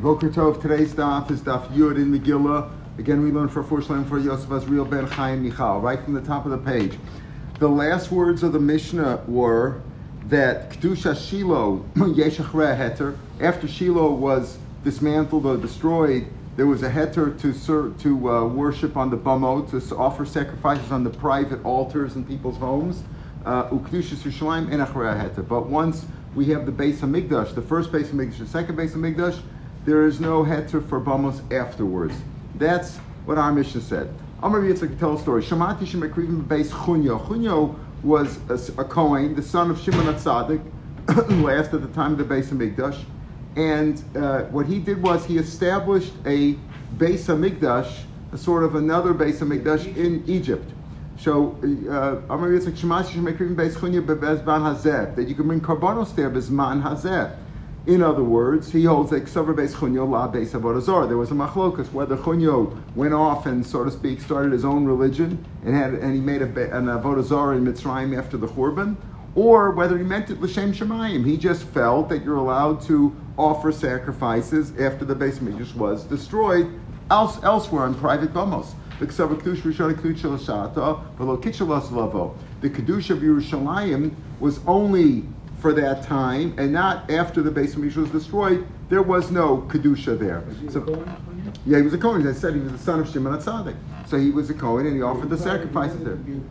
Boker Tov. Today's daf is daf Yud in Megillah. Again, we learn for Four Shalom for Yosef Azriel Ben Chaim Michal, right from the top of the page. The last words of the Mishnah were that Kedusha Shiloh Heter. After Shiloh was dismantled or destroyed, there was a heter to ser- to uh, worship on the bamo, to offer sacrifices on the private altars in people's homes. Uh, Ukdusha Yerushalayim and heter. But once we have the Beis HaMikdash, the first Beis HaMikdash, the second Beis HaMikdash, there is no heter for bamos afterwards. That's what our Mishnah said. Amar Yitzchak tell a story. Shamati Shemekrivim Beis Chunyo. Chunyo was a, a Kohen, the son of Shimon Atzadik, last at the time of the Beis HaMikdash. And uh, what he did was he established a Beis HaMikdash, a sort of another Beis HaMikdash in Egypt. So, uh, Amar Yitzchak Shemasi Shemekrivim Beis Chunya bebezban hazeh, that you can bring karbonos there bezman hazeh. In other words, he holds that Ksavar Beis Chunyo La Beis Avodah Zarah. There was a machlokas whether Chunyo went off and, so to speak, started his own religion and had and he made a, an Avodah Zarah in Mitzrayim after the Churban, or whether he meant it L'Shem Shemayim. He just felt that you're allowed to offer sacrifices after the Beis Mikdash was destroyed else, elsewhere on private bamos. The Kedusha of Yerushalayim was only for that time, and not after the base of Mishnah was destroyed. There was no kedusha there. So, yeah, he was a Kohen. As I said, he was the son of Shimon Atzadik. So he was a Kohen, and he offered the sacrifices there. I think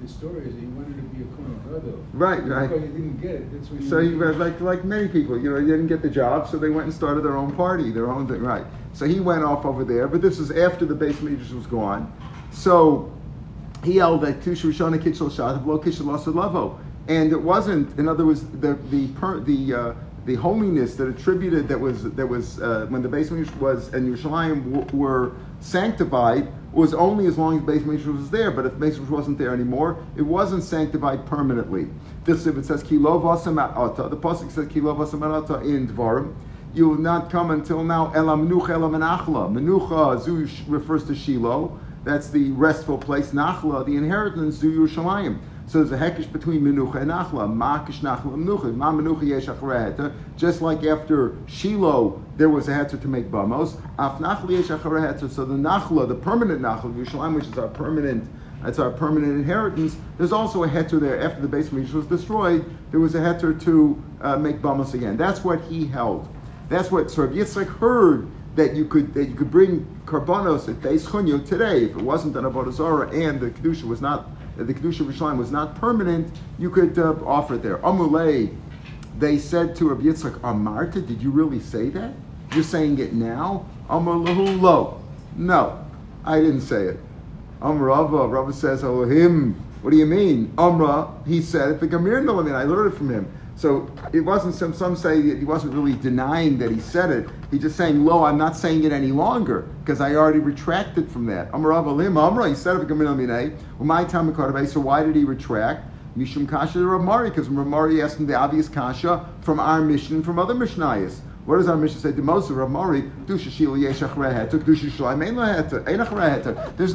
the, story is he wanted to be a Kohen Gadol. Right, right. Because he didn't get it. That's what so he was like like many people, you know, he didn't get the job, so they went and started their own party, their own thing, right? So he went off over there, but this was after the base Midrash was gone. So he held that Tushu Shana Kitchel Shad Lo Kitchel Lavo and it wasn't. In other words, the the per, the uh, the holiness that attributed that was that was uh, when the basement was and Yerushalayim w- were sanctified was only as long as the basement was there. But if the basement wasn't there anymore, it wasn't sanctified permanently. This if it says kilov ata, the pasuk says kilov ata in Dvarim. You will not come until now. Ela menucha ela menachla. Menucha zu refers to Shiloh. That's the restful place. Nachla, the inheritance, zu Yerushalayim. So there's a hekish between menucha and nachla. Makish nachla menucha. Ma menucha yesh heta. Just like after Shiloh, there was a heter to make bamos. Af nachla yesh heta. So the nachla, the permanent nachla Yerushalayim, which is our permanent that's our permanent inheritance. There's also a heter there after the base of was destroyed. There was a heter to uh, make bamos again. That's what he held. That's what Sir Yitzchak heard that you could that you could bring karbonos at Beis Chunyo today if it wasn't an avodah and the kedusha was not the Kedusha of was not permanent, you could uh, offer it there. Amulei, they said to Rabbi Yitzchak, Amarta, did you really say that? You're saying it now? Amalahu lo. No, I didn't say it. Amrava, Rava says, Elohim, what do you mean? Amra, he said it. The Gamir I learned it from him. So it wasn't some some say he wasn't really denying that he said it. He's just saying, "Lo, I'm not saying it any longer because I already retracted from that." Amarav alim amra. He said it. My time So why did he retract? Mishum kasha to Ramari because Ramari asked him the obvious kasha from our Mishnah from other mishnayos. What does our Mishnah say? The most of Ramari, There's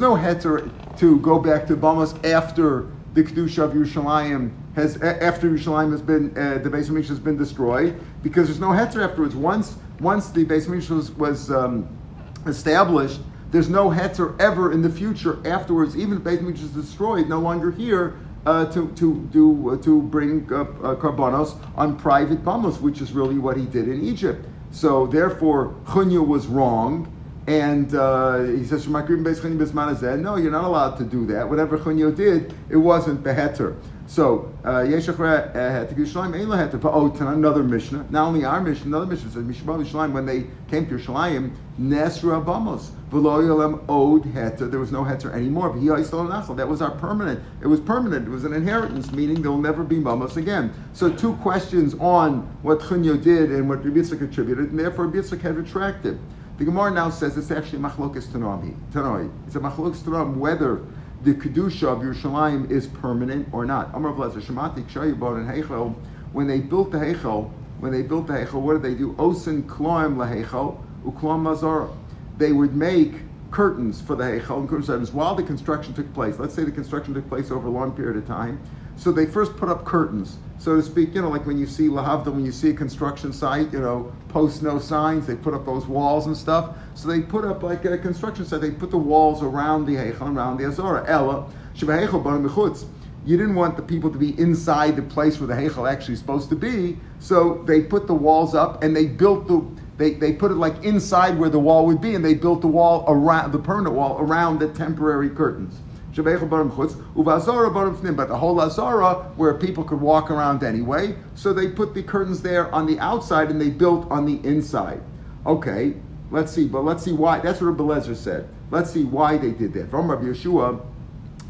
no heter to go back to Bamas after the kedusha of Yerushalayim has after Yerushalayim has been uh, the base of has been destroyed because there's no hetzer afterwards. Once once the base of was, was um, established, there's no hetzer ever in the future afterwards. Even if the base of is destroyed, no longer here. Uh, to to do uh, to bring uh, uh on private bamos, which is really what he did in Egypt. So therefore, Chunya was wrong, and uh, he says, "No, you're not allowed to do that. Whatever Chunyo did, it wasn't beheter." So uh, Yeshachra Yerushalayim, Ein had to oh, another Mishnah. Not only our Mishnah, another Mishnah says Mishmar Yerushalayim when they came to Yerushalayim, Nesra Bamos, V'lo Yolem Od Heter. There was no Heter anymore. But he That was our permanent. It was permanent. It was an inheritance, meaning there will never be Bamos again. So two questions on what Chunyo did and what Rebbe contributed, and therefore Rebbe had retracted. The Gemara now says it's actually machlokas tanoi. It's a machlokas tanoi whether the kedusha of Yerushalayim is permanent or not. Amar Blazer Shemati Kshayibon and Heichel. When they built the Heichel, when they built the Heichel, what did they do? Osin kloim laheichel ukloim mazara. They would make curtains for the Heichel and curtains while the construction took place. Let's say the construction took place over a long period of time. So they first put up curtains, so to speak. You know, like when you see lahavdil, when you see a construction site, you know, post no signs, they put up those walls and stuff. So they put up like a construction site. They put the walls around the heichal, around the azora. Ella you didn't want the people to be inside the place where the Heichel actually is supposed to be. So they put the walls up and they built the they, they put it like inside where the wall would be, and they built the wall around the permanent wall around the temporary curtains. But the whole Azara, where people could walk around anyway, so they put the curtains there on the outside and they built on the inside. Okay, let's see, but let's see why. That's what Rabbi said. Let's see why they did that. From Rabbi Yeshua,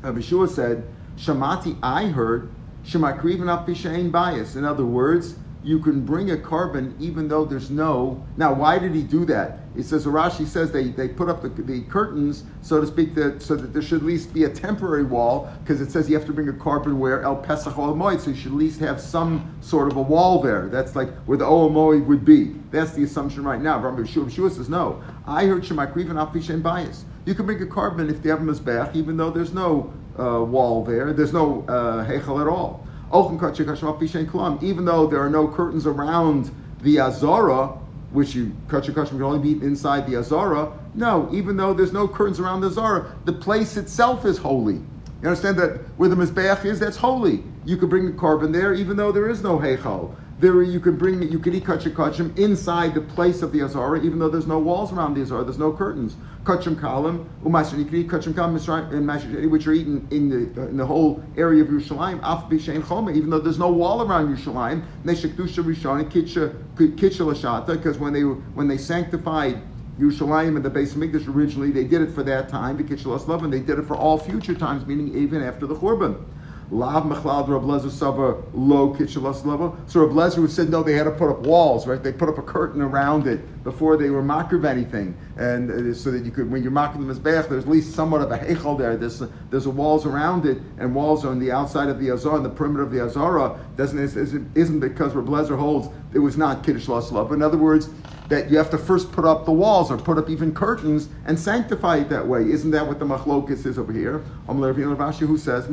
Rabbi Yeshua said, Shamati, I heard, Shemakrivan up bias. In other words, you can bring a korban even though there's no. Now, why did he do that? It says Rashi says they, they put up the, the curtains, so to speak, that, so that there should at least be a temporary wall, because it says you have to bring a korban where El Pesach Ol Moed, so you should at least have some sort of a wall there. That's like where the Ol would be. That's the assumption right now. Rabbi Shua says no. I heard Shemakriv and Afishen bias. You can bring a korban if they have a even though there's no uh, wall there, there's no uh, hechel at all. Even though there are no curtains around the Azara, which you kachar can only be inside the Azara. No, even though there's no curtains around the Azara, the place itself is holy. You understand that where the Mizbeach is, that's holy. You could bring the korban there, even though there is no Heichal. There, you could bring, you could eat kachar kachim inside the place of the Azara, even though there's no walls around the Azara, there's no curtains kachim kalim, nikri kachim kalim and masher which are eaten in the uh, in the whole area of Yerushalayim. Af b'shein choma, even though there's no wall around Yerushalayim. Neshekdusha rishon kitcha kitcha lashata, because when they when they sanctified. Yerushalayim and the Beis HaMikdash originally, they did it for that time, the Kitchelas Love, and they did it for all future times, meaning even after the Churban. Lav Mechlad Rab Lezer Sava Lo Kitchelas Level. So Rab Lezer said no, they had to put up walls, right? They put up a curtain around it before they were makriv anything, and uh, so that you could, when you're makriv the mizbeach, there's at least somewhat of a heichal there. There's there's walls around it, and walls on the outside of the azara, and the perimeter of the azara doesn't isn't, because Rab Lezer holds it was not kiddush love. In other words, that you have to first put up the walls or put up even curtains and sanctify it that way. Isn't that what the machlokis is over here? Who says,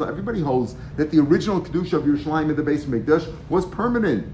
Everybody holds that the original kedusha of Yerushalayim in the Beis HaMikdash was permanent.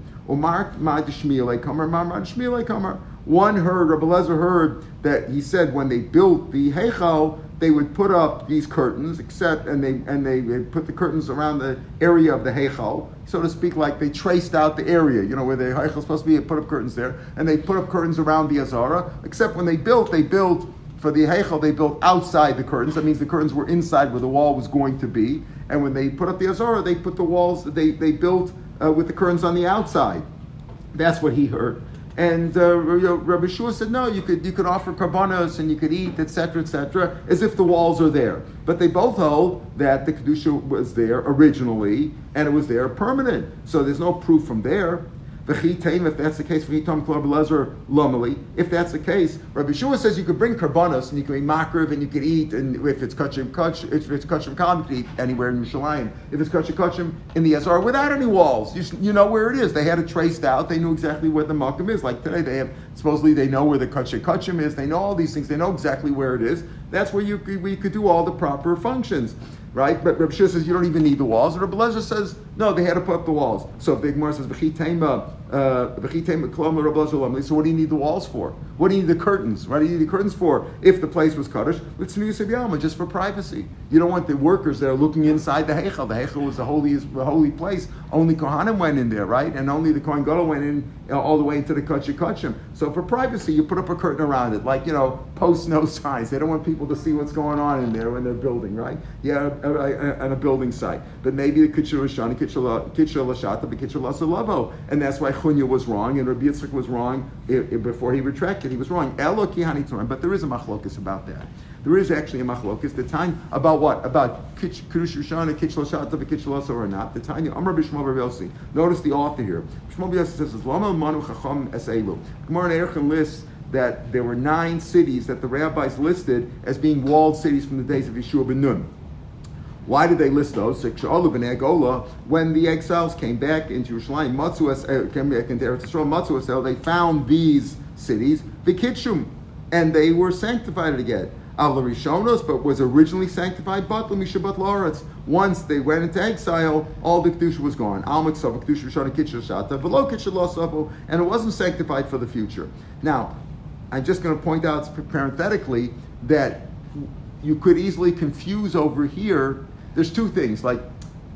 One heard, Rabbi Lezer heard that he said when they built the Heichal, they would put up these curtains, except and they and they put the curtains around the area of the heichal, so to speak, like they traced out the area, you know, where the heichal is supposed to be. Put up curtains there, and they put up curtains around the azara. Except when they built, they built for the heichal, they built outside the curtains. That means the curtains were inside where the wall was going to be. And when they put up the azara, they put the walls. They they built uh, with the curtains on the outside. That's what he heard. And uh, Rabbi Shua said, no, you could you could offer karbanos and you could eat, etc., etc., as if the walls are there. But they both hold that the kedusha was there originally and it was there permanent. So there's no proof from there if that's the case, if that's the case, Rabbi Shua says you could bring karbanos and you can be makriv and you can eat, and if it's kachim kach, if it's kachim kalim, you eat anywhere in Yerushalayim. If it's kachim kachim in the Azar without any walls, you, you know where it is. They had it traced out. They knew exactly where the makom is. Like today, they have supposedly they know where the kachim kachim is. They know all these things. They know exactly where it is. That's where you we could do all the proper functions right? But Rabbi Shua says you don't even need the walls. Reb Lezer says no, they had to put up the walls. So if the Gemara says v'chitema uh, so what do you need the walls for? What do you need the curtains? What do you need the curtains for? If the place was kaddish, let's just for privacy. You don't want the workers that are looking inside the heichal. The heichal was the holiest, the holy place. Only Kohanim went in there, right? And only the Kohen Gadol went in uh, all the way into the Kachim Kachim. So for privacy, you put up a curtain around it, like you know, post no signs. They don't want people to see what's going on in there when they're building, right? Yeah, on a, building site. But maybe the Kitchur Rishani, And that's why Chunya was wrong and Rabbi Yitzchak was wrong before he retracted. He was wrong. But there is a machlokus about that. There is actually a machlokus. The time about what? About Kiddush Rishon and Kitch Lashata Kitch Lasa or not. The time Amr Bishmal Yossi. Notice the author here. Bishmal Yossi says, "Lama Manu Chacham Eselu." Gemara Erechim lists that there were nine cities that the rabbis listed as being walled cities from the days of Yeshua ben Nun. Why did they list those? When the exiles came back into Jerusalem, uh, came back into Eretz Yisrael, they found these cities, Vikitshum, and they were sanctified again. al Rishonos, but was originally sanctified, but Mishabat Loretz. Once they went into exile, all the Kedusha was gone. Al Mitzvah, Kedusha Rishon, Kitshel Shata, below Kitshel Losavu, and it wasn't sanctified for the future. Now, I'm just going to point out parenthetically that you could easily confuse over here. There's two things. Like,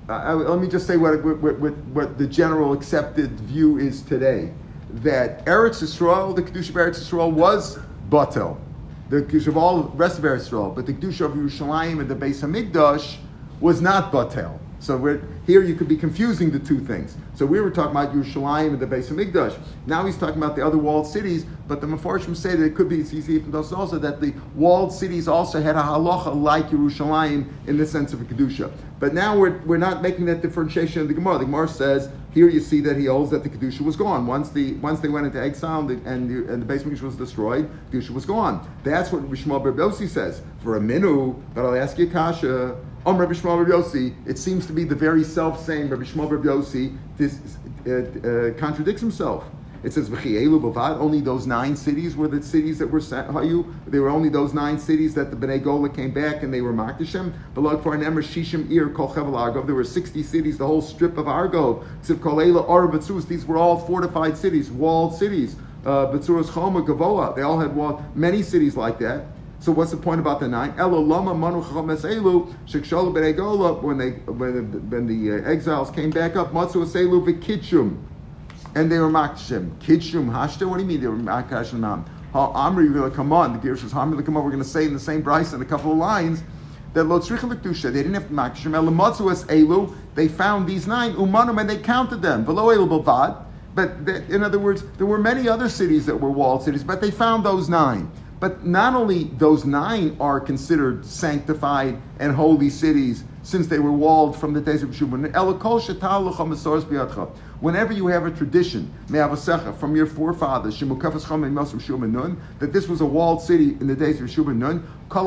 uh, let me just say what, what, what, what, the general accepted view is today. That Eretz Yisrael, the Kedusha of Eretz Yisrael, was Batel. The Kedusha of all the rest of Eretz Yisrael, but the Kedusha of Yerushalayim and the Beis Hamikdash was not Batel. So here you could be confusing the two things. So we were talking about Yerushalayim and the Beis Hamikdash. Now he's talking about the other walled cities, but the Mefarshim say that it could be it's easy from those also that the walled cities also had a halacha like Yerushalayim in the sense of a kedusha. But now we're, we're not making that differentiation in the Gemara. The Gemara says here you see that he holds that the kedusha was gone once the once they went into exile and the, and the, and the Beis was destroyed. The Kedusha was gone. That's what Rishma Berbosi says for a minu. But I'll ask you, Kasha. Om Rabbi Shmuel Rabbi Yossi, it seems to be the very self-same Rabbi Shmuel Rabbi Yossi this, uh, uh, contradicts himself. It says V'chielu Bavad. Only those nine cities were the cities that were sent. Hayu. They were only those nine cities that the Bnei Gola came back and they were Makdishem. Below for Shishim Ir Kol Chevel Argov. There were sixty cities, the whole strip of Argov. Ksiv Kolela Or These were all fortified cities, walled cities. Uh, Betzuros Choma Gavoa. They all had walled. Many cities like that. So what's the point about the nine? When they when the, when the uh, exiles came back up matzu aselu v'kitchum, and they were makshim kitchum hashta. What do you mean they were makashim? Amri, you're going to come on. The Girish says, Hamri, come on. We're going to say in the same price in a couple of lines that lo tzricha They didn't have makshim. Elamatzu es elu. They found these nine umanum and they counted them. Velo elu bavad. But in other words, there were many other cities that were walled cities, but they found those nine. But not only those nine are considered sanctified and holy cities since they were walled from the days of Shuman. Whenever you have a tradition, from your forefathers, that this was a walled city in the days of Shuman Nun, all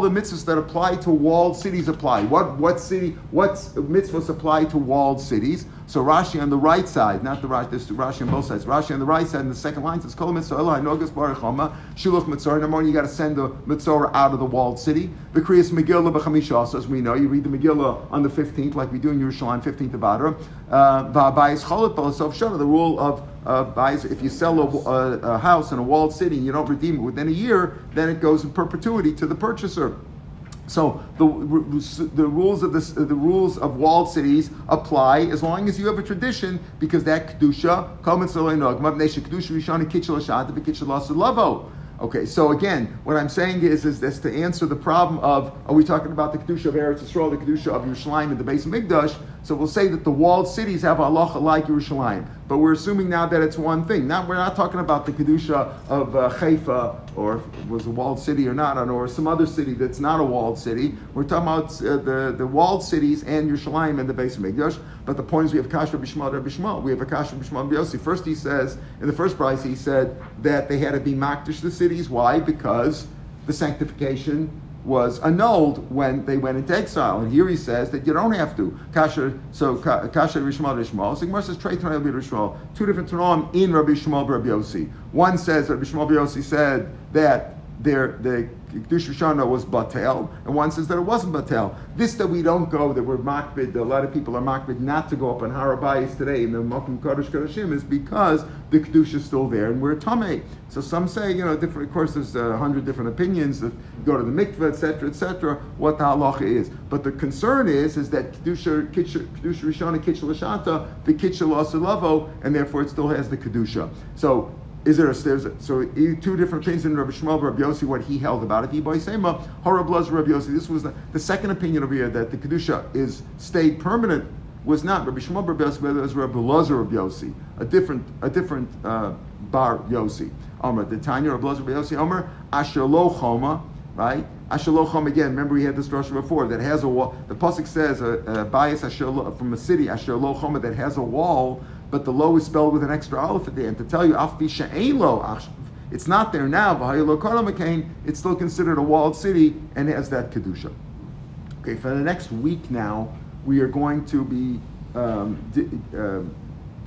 the mitzvahs that apply to walled cities apply. What what city? What mitzvahs apply to walled cities? So Rashi on the right side, not the Rashi, this Rashi on both sides. Rashi on the right side in the second line says, Kol mitzvah nogas barachama, shuluch mitzvah. Number one, you got to send the mitzvah out of the walled city. The Kriyas Megillah b'chamisha, as we know, you read the Megillah on the 15th, like we do in Yerushalayim, 15th of Adar. Uh, Va'abayis cholet b'lasov shana, the rule of uh, buys, if you sell a, a, a, house in a walled city and you don't redeem it within a year, then it goes in perpetuity to the purchaser. So the, the rules of this, the rules of walled cities apply as long as you have a tradition, because that kedusha, Okay, so again, what I'm saying is, is this to answer the problem of, are we talking about the Kedusha of Eretz Yisrael, the Kedusha of Yerushalayim, and the base of Hamikdash? So we'll say that the walled cities have Allah like Yerushalayim. But we're assuming now that it's one thing. Now we're not talking about the Kedusha of uh, Haifa, or was a walled city or not, or some other city that's not a walled city. We're talking about uh, the, the walled cities and Yerushalayim and the Beis Hamikdash. But the point is, we have Kasha Bishmal Bishmal. We have a Kasha Bishmal Biosi. First, he says, in the first price, he said that they had to be Makdish the cities. Why? Because the sanctification was annulled when they went into exile. And here he says that you don't have to. Kasha, so Kasha Rishmal Rishmal. So Gemara says, Trey Rishmal. Two different Tanam in Rabbi Shmuel Rabbi Yossi. One says, Rabbi Shmuel Rabbi Yossi said that the Kiddush Shana was Batel, and one says that it wasn't Batel. This that we don't go, that we're makbid, a lot of people are makbid not to go up on Harabayas today in the Mokum Kodesh Kodeshim is because the Kiddush is still there and we're Tameh. So some say, you know, different, of course there's a hundred different opinions that go to the mikveh, etc., etc., what the halacha is. But the concern is, is that Kedusha, Kedusha Rishana, Kitcha Lashata, the Kitcha Lasalavo, and therefore it still has the Kedusha. So is there a, there's a, so two different things in Rabbi Shmuel Rabbi Yossi what he held about it. Iboy Sema Harablaz Rabbi Yossi. This was the, the, second opinion over here that the kedusha is stayed permanent was not Rabbi Shmuel Rabbi Yossi, but it was Rabbi Lazar Yossi, a different a different uh, bar Yossi. Omer the Tanya Rabbi Lazar Rabbi Yossi Omer Asher Lo Choma right. Asher Lo Choma again. Remember we had this drasha before that has a wall. The pasuk says a, a bias Asher from a city Asher Lo Choma that has a wall but the low is spelled with an extra aleph at the end to tell you afbi ain't lo It's not there now. It's still considered a walled city and has that kedusha. Okay, for the next week now, we are going to be um, uh,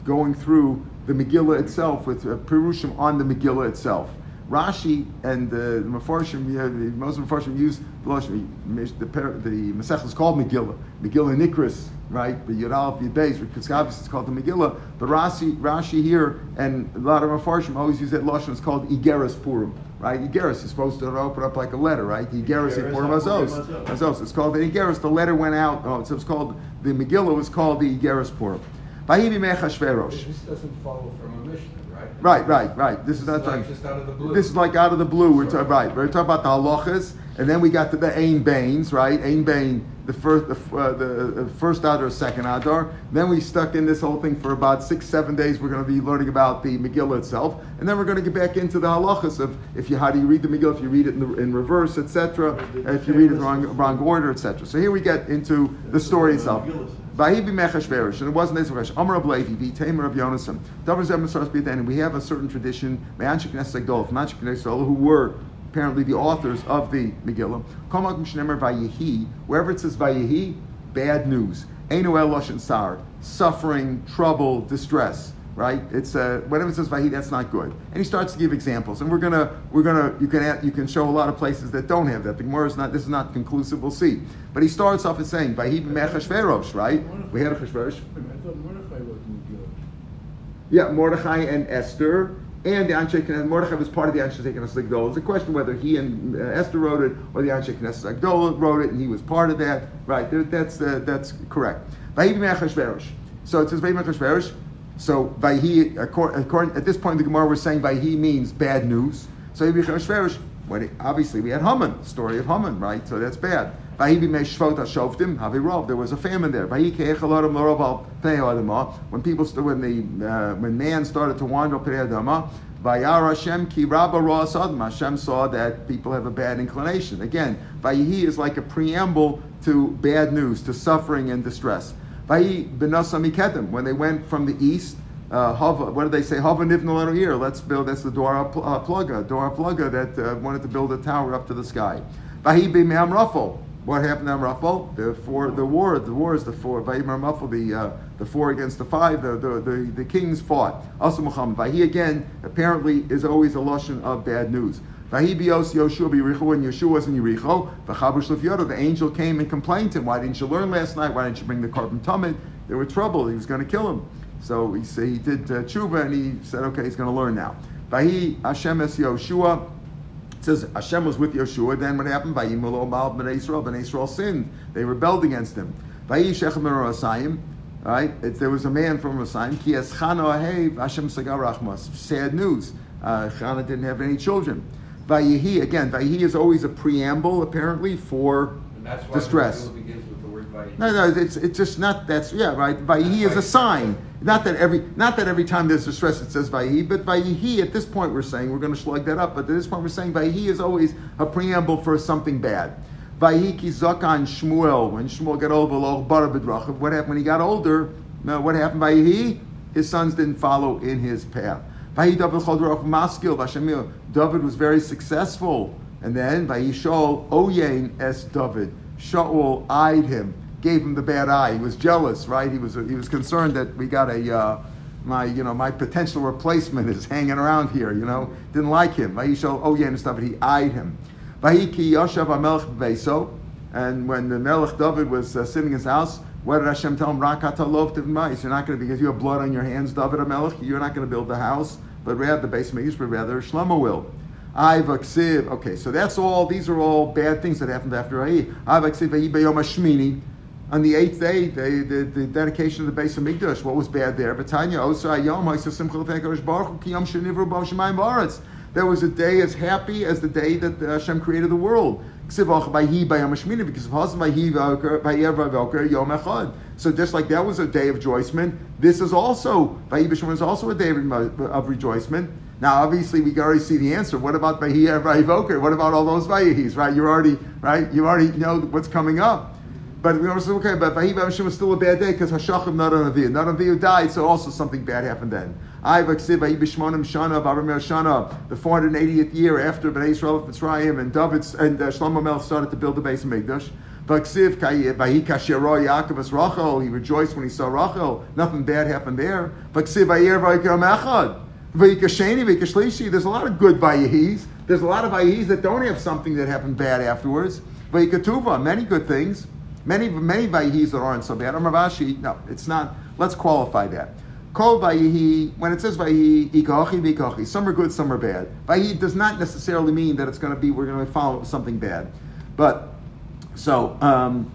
going through the Megillah itself with uh, Perushim on the Megillah itself. Rashi and the Mefarshim, yeah, most the Mefarshim use the the, the Masech is called Megillah, Megillah Nikris, right? But Yud Beis, because obviously it's called the Megillah. But Rashi, Rashi here and a lot of Mefarshim always use that Lashon. It's called Igeris Purim, right? Igeris is supposed to open up like a letter, right? Igeris Purim Azos. Azos. It's called the Igeris. The letter went out. Oh, so it's called the Megillah was called the Igeris Purim. Vahibi Mechashverosh. This doesn't follow from a Mishnah, right? Right, right, right. This is not like just out of the blue. This is like out of the blue. We're right. We're talking about the halachas, and then we got to the Ain Bains, right? Ain Bain, the first, the, uh, the first Adar, second Adar. Then we stuck in this whole thing for about six, seven days. We're going to be learning about the Megillah itself, and then we're going to get back into the halachas of if you how do you read the Megillah, if you read it in, the, in reverse, etc. If you read it wrong, wrong order, etc. So here we get into the story itself. And it wasn't Ezrash. Amar of Levi, Vitamer of Yonasan. Davar Zeb Masaras and we have a certain tradition, Me'anshik Knesset Agdol, from Anshik Knesset who were apparently the authors of the Megillah. Kol Makom Shnemer Vayehi, wherever it says Vayehi, bad news. Einu El Sar, suffering, trouble, distress. Right? It's uh, whenever it says Vahi, that's not good. And he starts to give examples, and we're gonna we're gonna you can add, you can show a lot of places that don't have that. The Gemara is not this is not conclusive. We'll see. But he starts off as saying Vahi Mechashverosh, right? We had a Chashverosh. I thought Mordechai wrote the Megillah. Yeah, Mordechai and Esther. And the Anshe Knesset, Mordechai was part of the Anshe Knesset Agdola. It's a question whether he and uh, Esther wrote it or the Anshe Knesset Agdola wrote it and he was part of that. Right, that's, uh, that's correct. So it says Vahibi So Vahi, according, at this point in the Gemara, we're saying Vahi means bad news. So it- obviously we had Haman, story of Haman, right? So that's bad. There was a famine there. When people, st- when the, uh, when man started to wander Vayar Hashem ki rabba saw that people have a bad inclination. Again, Vayihi is like a preamble to bad news, to suffering and distress. When they went from the east, uh, what did they say? Hava. Let's build. That's the Dora pl- uh, Pluga, Dora Pluga that uh, wanted to build a tower up to the sky. What happened to Amrafal? The four, the war, the war is the four. Vahi Amrafal, the uh, the four against the five. The the, the, the kings fought. Also Muhammad. Vahi again apparently is always a lashon of bad news. Vahi bios Yoshua b'Yericho when Yeshua was in Yericho. V'chabush lefyodo. The angel came and complained to him. Why didn't you learn last night? Why didn't you bring the korban tamid? There were trouble. He was going to kill him. So he said he did uh, tshuva and he said, okay, he's going to learn now. Vahi Hashem es Yoshua. It says Hashem was with Yeshua. Then what happened? Vayimulo mal b'nei Israel. B'nei Israel sinned. They rebelled against him. Vayi shechem Rasayim. Right? It, there was a man from Rasayim. Ki es Chana ahev Hashem sagar rachmas. Sad news. Uh, Chana didn't have any children. Vayihi again. Vayihi is always a preamble apparently for And that's why distress. The Megillah begins with the word Vayi. No, no, it's, it's just not that's yeah right. Vayihi is a sign. Not that every not that every time there's distress it says Vayihi, but Vayihi at this point we're saying we're going to slug that up. But at this point we're saying Vayihi is always a preamble for something bad. Vayihi ki zakan Shmuel when Shmuel got older. What happened when he got older? What happened? Vayihi, his sons didn't follow in his path. Vayihi David chol derach maskil. David was very successful, and then Vayishol oyein es David. Shaul eyed him gave him the bad eye. He was jealous, right? He was he was concerned that we got a uh, my you know my potential replacement is hanging around here. You know, didn't like him. Oh yeah and stuff. But he eyed him. And when the Melech David was uh, sitting in his house. What did Hashem tell him? You're not going to because you have blood on your hands, David Amelech. You're not going to build the house, but rather the Beis Mikdash, but rather Shlomo will. Okay, so that's all. These are all bad things that happened after Ahi. Ivaksiv Bayom Hashmini. On the eighth day, the, the, the dedication of the Beis HaMikdash. What was bad there? There was a day as happy as the day that uh, Hashem created the world. So just like that was a day of rejoicement, this is also is also a day of rejoicement. Now, obviously, we can already see the answer. What about Vayih Vayivoker? What about all those Vayihis? Right? You already right. You already know what's coming up. But we also okay. But Vahiv Hashem was still a bad day because Hashachim Nadav v'Avihu. Not on Aviyah died, so also something bad happened then. Shana the 480th year after Bnei Israel of Mitzrayim and David's and uh, Shlomo Melech started to build the Beis HaMikdash. Vaksiv Vahi Kashiro Yaakov as Rachel. He rejoiced when he saw Rachel. Nothing bad happened there. Vaksiv Vayir Vaikam Echad. Vayikasheni, Vayikashlishi, there's a lot of good Vayihis. There's a lot of Vayihis that don't have something that happened bad afterwards. Vayikatuva, many good things. Many, many Vayihis that aren't so bad. Amravashi, no, it's not. Let's qualify that. Kol Vayihi, when it says Vayihi, Ikachi, Vikachi, some are good, some are bad. Vayihi does not necessarily mean that it's going to be, we're going to follow something bad. But, so, um,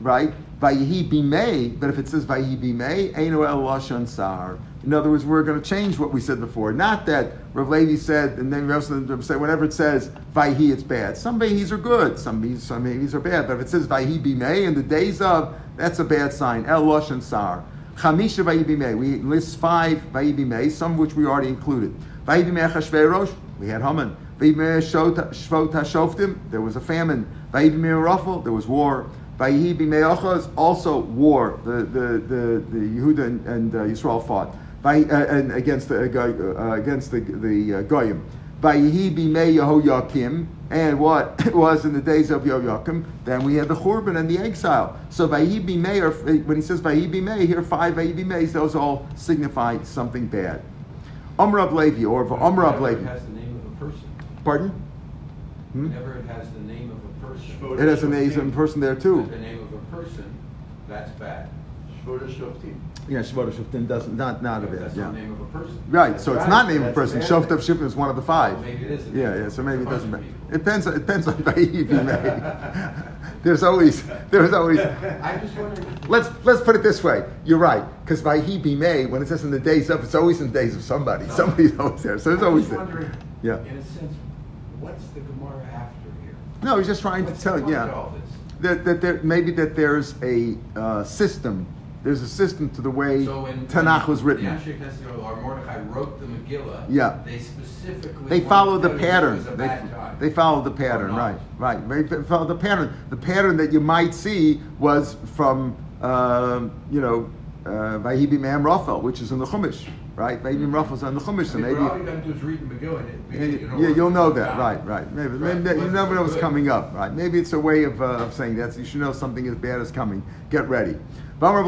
right? Vayihi bimei, but if it says Vayihi bimei, Eino el lashon sar. In other words, we're going to change what we said before. Not that Rav Levi said, and then Rav said, whenever it says Vayihi, it's bad. Some Vayihis are good, some Vayihis, some are bad. But if it says Vayihi bimei in the days of, that's a bad sign. El lashon sar. Chamisha Vayihi bimei. We list five Vayihi bimei, some of which we already included. Vayihi bimei Achashverosh, we had Haman. Vayihi bimei Shvot HaShoftim, there was a famine. Vayihi bimei Rafal, there was war. Vayihi b'me'achaz, also war. The the the, the Yehuda and, and uh, Yisrael fought. Vayi, uh, and against the uh, uh, against the the uh, goyim. Vayihi b'mei Yehoyakim, and what it was in the days of Yehoyakim. Then we had the Churban and the exile. So Vayihi b'mei, or when he says Vayihi b'mei, here five Vayihi b'meis, those all signify something bad. Amrav Levi or Amrav Whenever It Levi. has the name of a person. Pardon? Hmm? Whenever it has the name of a person. It has a name, of a person there too. The name of a person, that's bad. Yeah, Shvot Shoftim doesn't not not a. That's Yeah. not the name of a person. Right, so it's not name of a person. Shoft of is one of the five. Maybe it is. Yeah, yeah, so maybe it doesn't. Matter. It depends. It depends on Vayihi Bimei. There's always, there's always. I'm just wondering. Let's let's put it this way. You're right, because Vayihi Bimei, when it says in the days of, it's always in the days of somebody. Somebody's always there, so it's always just there. wondering, Yeah. in a sense, what's the Gemara after here? No, he's just trying to tell. Yeah, all this? that that there maybe that there's a uh, system. There's a system to the way So when Tanakh was written. Or Mordechai wrote the Megillah. Yeah. They specifically. They wanted follow the pattern. This was a They, they follow the pattern, right? Right. They follow the pattern. The pattern that you might see was from, um, you know, uh, Vahibi Me'am Raphael, which is in the Chumash, right? Vahibi Me'am Raphael's in the Chumash, so I mean, maybe. but all you gotta do is read the Megillah and it. Yeah, you know, yeah, you'll know that, down. right, right. Maybe, Right. maybe you never know what's coming up, right? Maybe it's a way of, uh, of saying that. So you should know something as bad is coming. Get ready. Another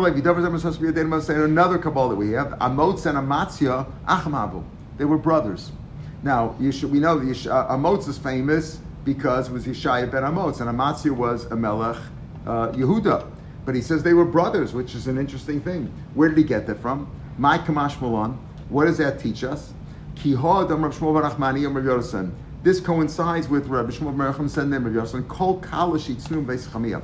Kabbalah that we have. Amotz and Amatzia Achmavu. They were brothers. Now we know that Yesh- uh, Amotz is famous because it was Yeshaya ben Amotz, and Amatzia was a Melech uh, Yehuda. But he says they were brothers, which is an interesting thing. Where did he get that from? My Kamash Malon. What does that teach us? This coincides with Rabbi Shmuel Nachman said Amr Yonasan. Kol Kala Shitznu Beis Chamiyah.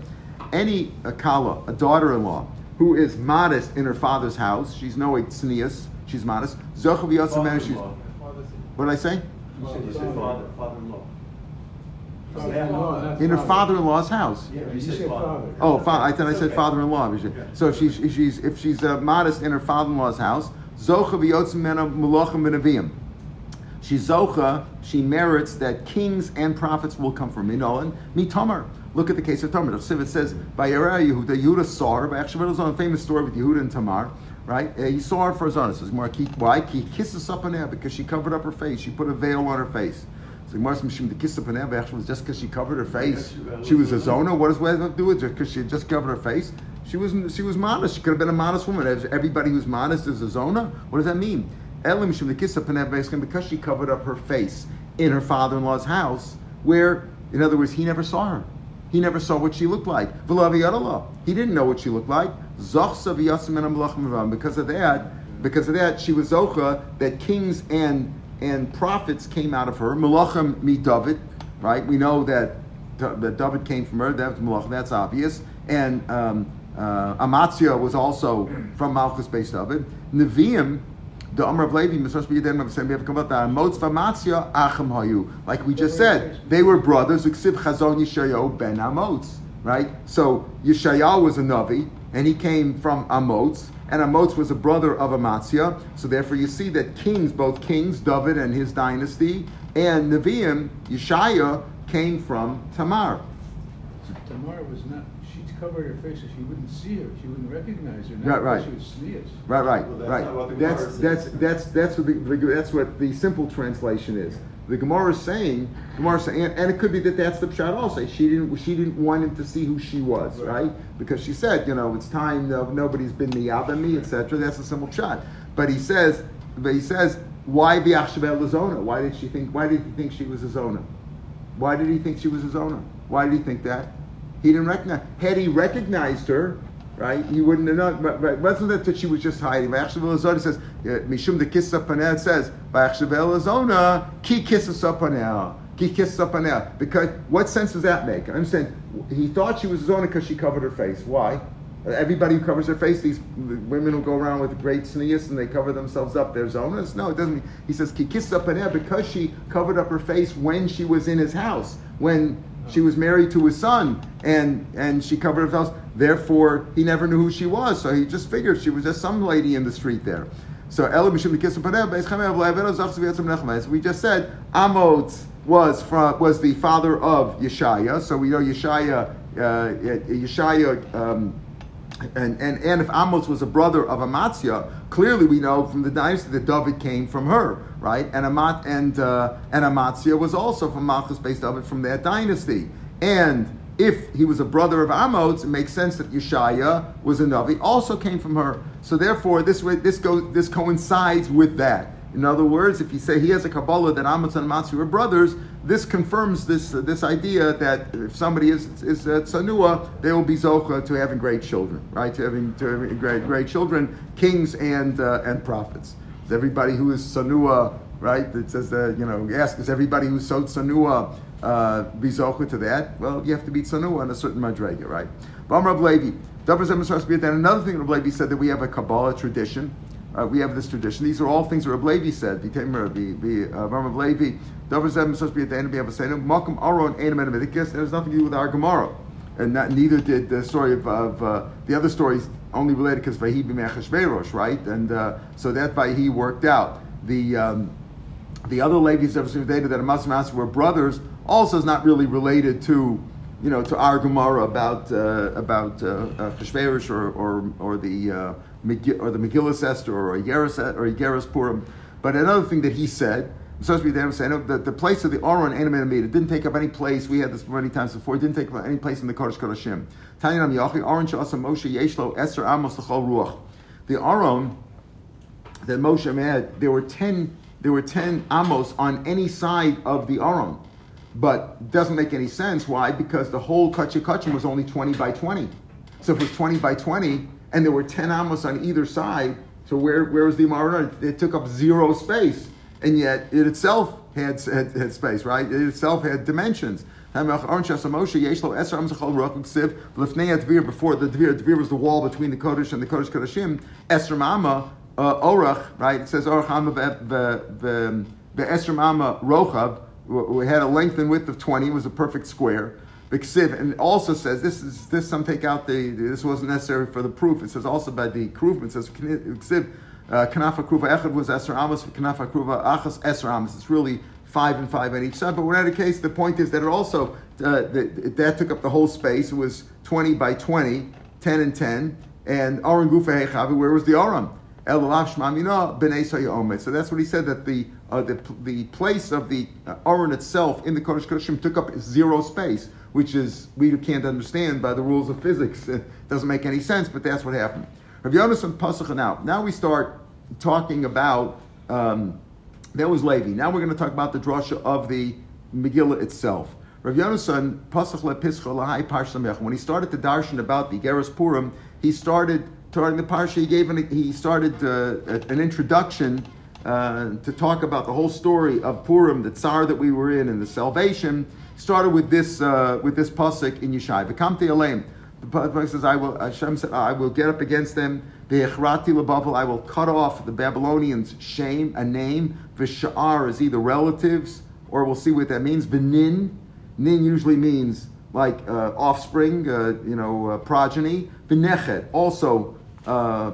Any a Kala, a daughter-in-law, who is modest in her father's house, she's no tznius, she's modest. Zochav Yosem Man, she's. What did I say? You said, you said father, father-in-law. Father-in-law, In her father. father-in-law's house. Yeah, You said father. Oh, fa- I thought I said okay. father-in-law. So if she's if she's if she's uh, modest in her father-in-law's house, zocha v'yotzim mena malachim benavim. She's zocha. She merits that kings and prophets will come from Minolan. Mitamar. Look at the case of Chsiv, it says by Yehuda. Yehuda saw her. By actually, it was a famous story with Yehuda and Tamar. Right? Uh, he saw her for his honest. Says. Why? He kisses up on her because she covered up her face. She put a veil on her face. So Gemara says the kiss up on her actually was just because she covered her face. She was a zona. What does that have to do with it? Because she had just covered her face. She was she was modest. She could have been a modest woman. Everybody who's modest is a zona. What does that mean? Elim the kiss up on her because she covered up her face in her father-in-law's house, where, in other words, he never saw her. He never saw what she looked like. He didn't know what she looked like. Because of that, because of that, she was zocha that kings and and prophets came out of her. Malachim mi David, right? We know that that David came from her. That's obvious. And um, uh, Amatzia was also from Malchus Beis David. Nevi'im. The Amr of Levi. Like we just said, they were brothers. Ben. Right. So Yishayahu was a navi, and he came from Amotz, and Amotz was a brother of Amatzia. So therefore, you see that kings, both kings, David and his dynasty, and Nevi'im, Yeshaya came from Tamar. Tamar was not, covered her face so she wouldn't see her, she wouldn't recognize her, Right, not right. because she was sneers. Right, right, Well, that's right. not what the That's says. that's that's that's what the, the that's what the simple translation is. The Gemara is saying, Gemara is saying, and, and it could be that that's the pshat also. She didn't she didn't want him to see who she was, right? Because she said, you know, it's time. No, nobody's been miyab me, etc. That's a simple pshat. But he says, but he says, why Biachshabel Lazona? Why did she think? Why did he think she was a Zona? Why did he think she was a Zona? Why did he think that? He didn't recognize. Had he recognized her, right, he wouldn't have known. But, but wasn't that that she was just hiding? Biachshabel Lazona says Mishum the kiss Panel says Biachshabel Lazona ki kisses Panel. Ki kisses Panel. Because what sense does that make? I'm saying he thought she was Zona because she covered her face. Why? Everybody who covers their face, these women who go around with great sneers and they cover themselves up, they're zonas. No, it doesn't. Mean, he says an air because she covered up her face when she was in his house, when she was married to his son, and and she covered her face. Therefore, he never knew who she was, so he just figured she was just some lady in the street there. So we just said, Amos was from was the father of Yeshaya. So we know Yeshaya, uh, Yeshaya. Um, and, and, and if Amos was a brother of Amatzia, clearly we know from the dynasty that David came from her, right? And Amat and uh, and Amatzia was also from Malchus Beis David from that dynasty. And if he was a brother of Amos, it makes sense that Yeshaya was a Navi, also came from her. So therefore, this way, this goes this coincides with that. In other words, if you say he has a Kabbalah that Amos and Matsu are brothers, this confirms this uh, this idea that if somebody is is uh, tsanua, they will be zocha to having great children, right? To having to having great great children, kings and uh, and prophets. Is everybody who is tsanua, right? It says that you know, ask is everybody who's so tsanua uh, be zocha to that? Well, you have to be tsanua on a certain madrega, right? Bam Levi. Then another thing Rab Levi said that we have a Kabbalah tradition uh, we have this tradition. These are all things that Rabbi Levi said. Rabbi Levi, There's nothing to do with our Gemara, and not, neither did the story of, of uh, the other stories. Only related because Vahi b'mechashverosh, right? And uh, so that Vahi worked out. The um, the other Levi's of data that Amas and were brothers also is not really related to you know to our Gemara about uh, about uh, uh, or, or or the uh, or the Megillah Esther or Yeris or Yeris Purim. But another thing that he said, there the place of the Aron animated meat, it didn't take up any place. We had this many times before. It didn't take up any place in the Kodesh Kodeshim. Tanyanam Yachi Aron Shasa Moshe Yeshlo Amos Ruach. The Aron that Moshe had, there were ten. There were ten Amos on any side of the Aron, but doesn't make any sense. Why? Because the whole Kachim Kachim was only twenty by twenty. So if it was twenty by twenty, and there were 10 amos on either side. So where, where was the Amarna? It took up zero space, and yet it itself had, had, had space, right? It itself had dimensions. Before the Dvir, Dvir was the wall between the Kodesh and the Kodesh Kodeshim. Esr Mama, uh, Orach, right? It says Orach Hama the Esr Mama Rochav, we had a length and width of 20, it was a perfect square ksiv, and also says this is this. Some take out the this wasn't necessary for the proof. It says also by the proof. It says. Uh, kanafa kruva echad was esr amos. Achas esr amos. It's really five and five on each side. But whatever the case, the point is that it also uh, that, that took up the whole space. It was twenty by 20, 10 and ten. And Aron Gufa Hechavi, where was the Aron? El B'nei. So that's what he said that the uh, the, the place of the uh, Aron itself in the Kodesh Kodeshim took up zero space which is we can't understand by the rules of physics. It doesn't make any sense, but that's what happened. Rav Yonasan Pasach now. Now we start talking about um, that was Levi. Now we're going to talk about the drasha of the Megillah itself. Rav Yonasan Pasach le Lahai Parsamech. When he started the darshan about the Geras Purim, he started starting the parsha. He gave an, he started uh, an introduction. Uh, to talk about the whole story of Purim, the tsar that we were in, and the salvation, started with this uh, with this pasuk in Yeshai. V'kamti aleim. The pasuk says, "I will." Hashem said, "I will get up against them." Ve'echrati lebavel. I will cut off the Babylonians' shame, a name. V'sha'ar is either relatives or we'll see what that means. V'nin. Nin usually means like uh, offspring, uh, you know, uh, progeny. V'nechet also uh,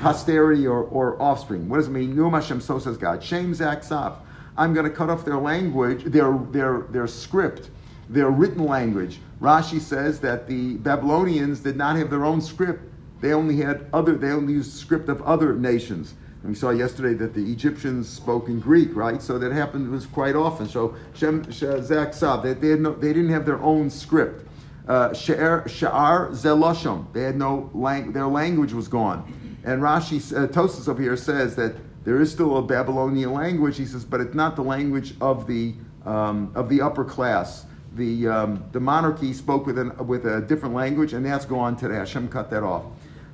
posterity or, or offspring. What does it mean? Num Hashem, so says God. Shame zaksav. I'm going to cut off their language, their, their, their script, their written language. Rashi says that the Babylonians did not have their own script. They only had other, they only used script of other nations. And we saw yesterday that the Egyptians spoke in Greek, right? So that happened was quite often. So Shem Shazak Sav, they, they, no, they didn't have their own script. Uh, Sha'ar Zelosham, they had no lang- their language was gone. And Rashi uh, Tosis over here says that There is still a Babylonian language, he says, but it's not the language of the um, of the upper class. The um, the monarchy spoke with an, with a different language, and that's gone today. Hashem cut that off.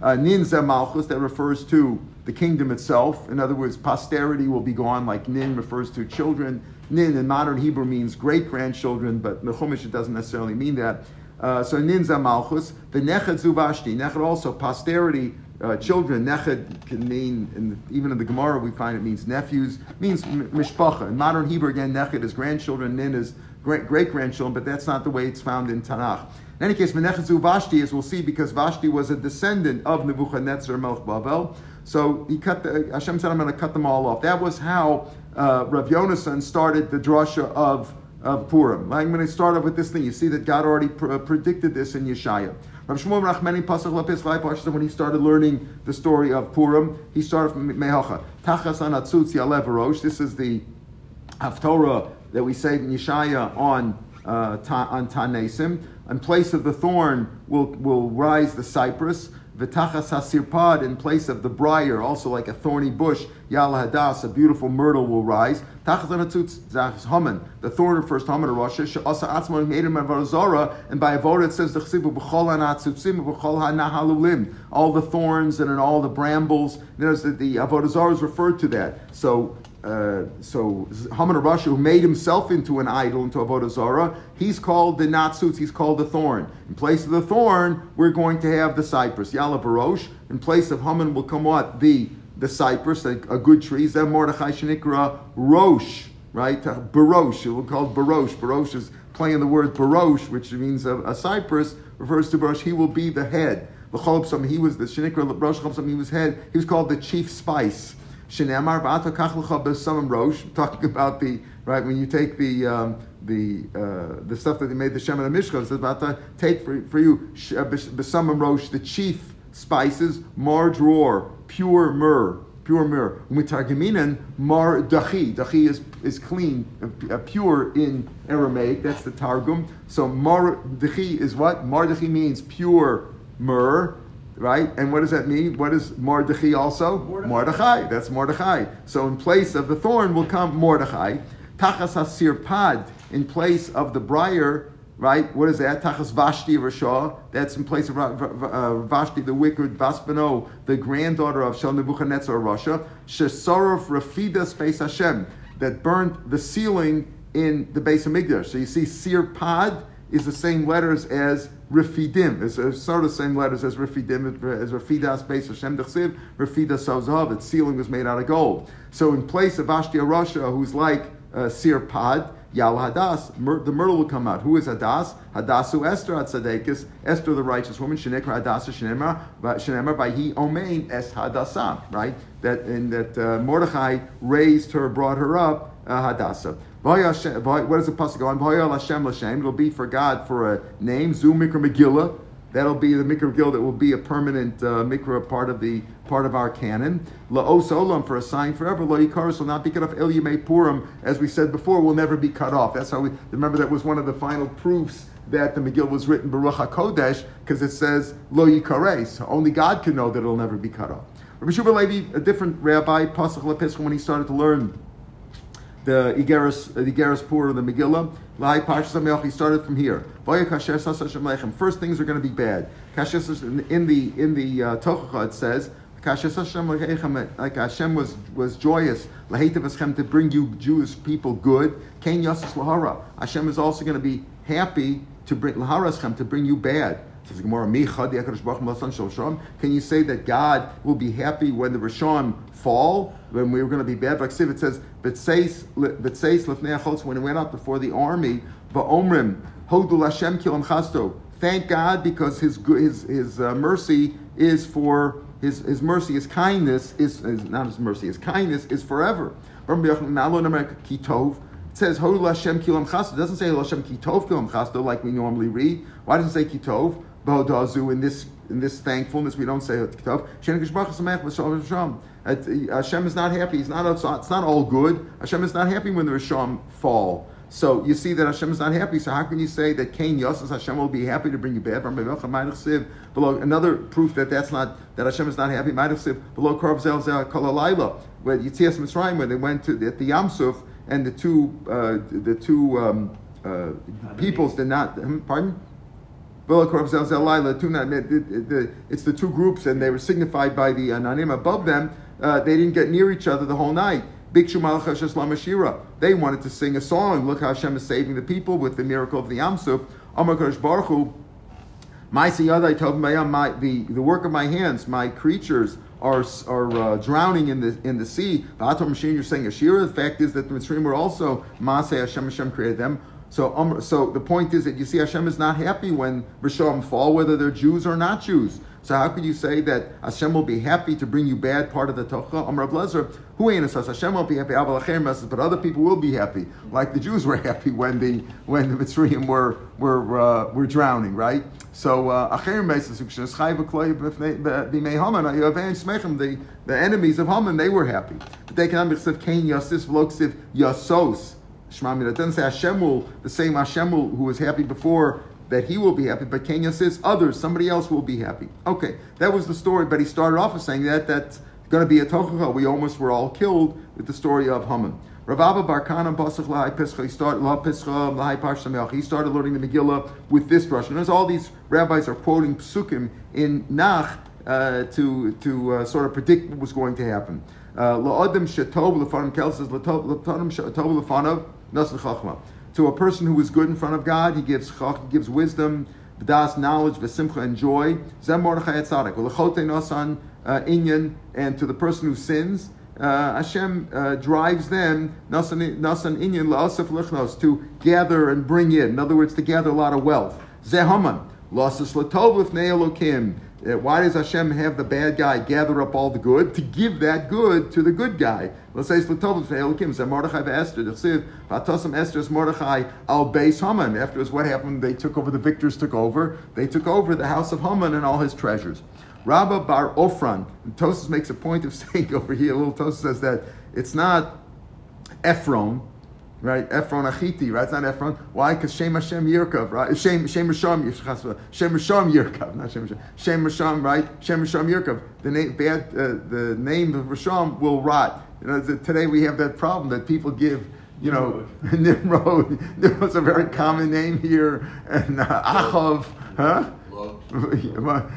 Uh, Ninza Malchus, that refers to the kingdom itself. In other words, posterity will be gone, like Nin refers to children. Nin in modern Hebrew means great grandchildren, but it doesn't necessarily mean that. Uh, so Ninza Malchus, the Neched Zuvashti. Neched also, posterity, uh, children. Neched can mean, in even in the Gemara we find it means nephews, means mishpacha. In modern Hebrew, again, Neched is grandchildren, Nin is great grandchildren, but that's not the way it's found in Tanakh. In any case, Menechetzu Vashti, as we'll see, because Vashti was a descendant of Nebuchadnezzar Bavel, so he cut the, Hashem said, I'm going to cut them all off. That was how uh, Rav Yonasan started the drasha of, of Purim. I'm going to start off with this thing. You see that God already pr- predicted this in Yeshaya. Rav Shmuel Nachmani Pasach Lapis Lai when he started learning the story of Purim, he started from Mehacha. Tachas Anatzutz Yalev This is the Haftorah that we say in Yeshaya on, uh, ta, on Tanesim. In place of the thorn will, will rise the cypress. V'tachas hasirpad, in place of the briar, also like a thorny bush, yala hadas, a beautiful myrtle will rise. The thorn refers to haman Rosh and by avoda it says all the thorns and all the brambles. There's the, the avodah is referred to that. So uh, so Haman Rasha, who made himself into an idol, into Avodah Zarah, he's called the Natsutz, he's called the thorn. In place of the thorn, we're going to have the cypress. Yala Barosh, in place of Haman will come what? The, the cypress, a, a good tree. Zem Mordechai Shenikra Rosh, right? Barosh, it will called Barosh. Barosh is playing the word Barosh, which means a, a cypress, refers to Barosh. He will be the head. He was the Shenikra Rosh he was head. He was called the chief spice. Shenemar b'ata rosh. Talking about the right when you take the um, the uh, the stuff that they made the shem and the mishka. It's about to take for, for you uh, b'samam rosh the chief spices marjor pure myrrh pure myrrh. Mitargiminan mar dachi. Dachi is, is clean, uh, pure in Aramaic. That's the Targum. So mar dachi is what? Mar dachi means pure myrrh right? And what does that mean? What is Mordechai also? Mordechai. Mordechai. That's Mordechai. So in place of the thorn will come Mordechai. Tachas hasir pad in place of the briar, right? What is that? Tachas Vashti Rasha. That's in place of uh, Vashti, the wicked Baspano, the granddaughter of Shal Nebuchadnezzar Rasha. Shesarov Rafida Space Hashem that burnt the ceiling in the Beis HaMikdash. So you see Sir Pad is the same letters as Rifidim. It's, sort of the same letters as Rifidim, as Rafidas based Hashem Dechsiv, Rafidas Sawzav. Its ceiling was made out of gold. So in place of Ashtia Rasha, who's like uh, Sir Pad, Yal Hadas, Myr- the myrtle will come out. Who is Hadas? Hadasu Esther at Tzadekis, Esther the righteous woman, Shenekra Hadasa by he Omein Es Hadasa, right? That in that uh, Mordechai raised her, brought her up, uh, Hadassah. What does the pasuk go on? It'll be for God for a name. Zu Megillah. That'll be the Mikra Megillah that will be a permanent uh, Mikra part of the part of our canon. La'os Olam for a sign forever. Lo will not be cut off. El Purim, as we said before, will never be cut off. That's how we remember that was one of the final proofs that the Megillah was written B'ruach HaKodesh because it says Lo. Only God can know that it'll never be cut off. Rabbi Shubal Levi, a different rabbi, Lepisk, when he started to learn the Igeris, the Igeris Pur, the Megillah. Lai Parshas He started from here. First things are going to be bad. In the in the uh, Tochacha it says. Like Hashem was, was joyous to bring you Jewish people good. Kain Yasas Lahara. Hashem is also going to be happy to bring Laharaschem to bring you bad. Can you say that God will be happy when the Rishon fall, when we were going to be bad? Like it says, when he went out before the army, Va'omrim, Hodul Hashem kilam chasto. Thank God because his, his, his uh, mercy is for, his, his mercy, his kindness is, is, not his mercy, his kindness is forever. It says Hodul Hashem kilam chasto. It doesn't say Hashem kitov kilam chasto like we normally read. Why does it say kitov? Bodazu in this in this thankfulness. We don't say Kitov. Hashem is not happy. He's not. It's not all good. Hashem is not happy when the Risham fall. So you see that Hashem is not happy. So how can you say that Cain Yosef Hashem will be happy to bring you bad? Below another proof that that's not that Hashem is not happy. Below Korv Zel Zel Kalalayla, where Yitzias Mitzrayim, when they went to at the Yamsuf and the two uh, the two um, uh, peoples did not. hmm, Pardon. It's the two groups, and they were signified by the ananim above them. Uh, they didn't get near each other the whole night. They wanted to sing a song. Look how Hashem is saving the people with the miracle of the my the, the work of my hands, my creatures are are uh, drowning in the in the sea. You're saying Ashira. The fact is that the Mitzrayim were also Maaseh Hashem Hashem created them. So, um, so the point is that you see Hashem is not happy when Rishon fall, whether they're Jews or not Jews. So how could you say that Hashem will be happy to bring you bad part of the Tocha? Amr Blazer, who ain't us? Hashem won't be happy, but other people will be happy, like the Jews were happy when the when the Mitzrayim were were uh, were drowning, right? So uh, the the enemies of Haman they were happy. But they can understand Cain Yasis Vloksiv Yasos. Shema It doesn't say Hashem will, the same Hashem will, who was happy before, that he will be happy, but Kenya says others, somebody else will be happy. Okay, that was the story, but he started off with saying that that's going to be a tochacha. We almost were all killed with the story of Haman. Rav Abba bar Kahana Pasach Lahai Pescha, he started La Pescha Lahai. He started learning the Megillah with this drush. And as all these rabbis are quoting psukim in Nach uh, to to uh, sort of predict what was going to happen. La'adim shetov lefanim kel says la'adim shetov lefanav nasan chachma. To a person who is good in front of God, he gives chach, he gives wisdom, v'das knowledge, v'simcha and joy. Zem mordechai etzadik. V'lechote nasan uh, inyan, and to the person who sins, uh, Hashem uh, drives them nasan inyan la'asif lichnos to gather and bring in. In other words, to gather a lot of wealth. Zehaman lasas latov lifnei elokim. Uh, Why does Hashem have the bad guy gather up all the good? To give that good to the good guy. Let's say Mordechai Esther, Mordechai al Beis Haman. Afterwards, what happened? They took over, the victors took over. They took over the house of Haman and all his treasures. Rabba Bar Ofran, and Tosus makes a point of saying over here, little Tosus says that it's not Ephron, right? Ephron Achiti, right? It's not Ephron. Why? Because Shem Hashem right? Shem Shem Risham Shem Risham not Shem Risham. Shem Risham, right? Shem Risham. The name, bad, uh, the name of Risham will rot. You know, today we have that problem that people give. You know, Nimrod. Nimrod's a very common name here, and uh, Achav, huh?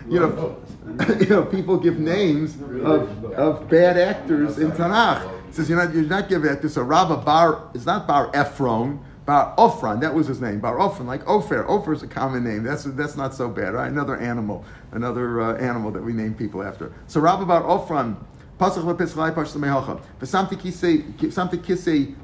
you know, you know, people give names of, of bad actors in Tanakh. It says you're not you're not giving that. So Rabba Bar is not Bar Ephron, Bar Ophron. That was his name, Bar Ophron, like Ophir. Ophir is a common name. That's that's not so bad, right? Another animal, another uh, animal that we name people after. So Rabba Bar Ophron, Pasach lePischai Pash Lemehacha. V'samti.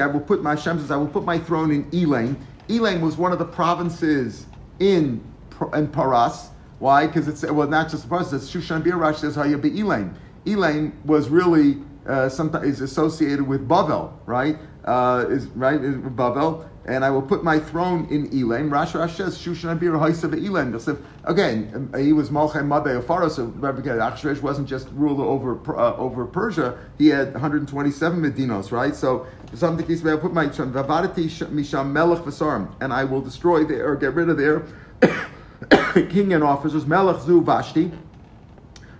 I will put my Hashem says I will put my throne in Elam. Elam was one of the provinces in in Paras. Why? Because it's well, not just Paras. It's Shushan Bir Rash says Hayabi Elam. Elam was really uh, sometimes is associated with Bavel, right? Uh, is right is Bavel, and I will put my throne in Elam. Rash Rash says Shushan Abir Haisav Elam. Again, um, he was Malchay Mabei of Pharaoh, so Achashverosh wasn't just ruler over uh, over Persia. He had 127 medinos, right? So something he said, I'll put my Vavarati Misham Melech Vasarim, and I will destroy their or get rid of their king and officers. Melech Zu Vashti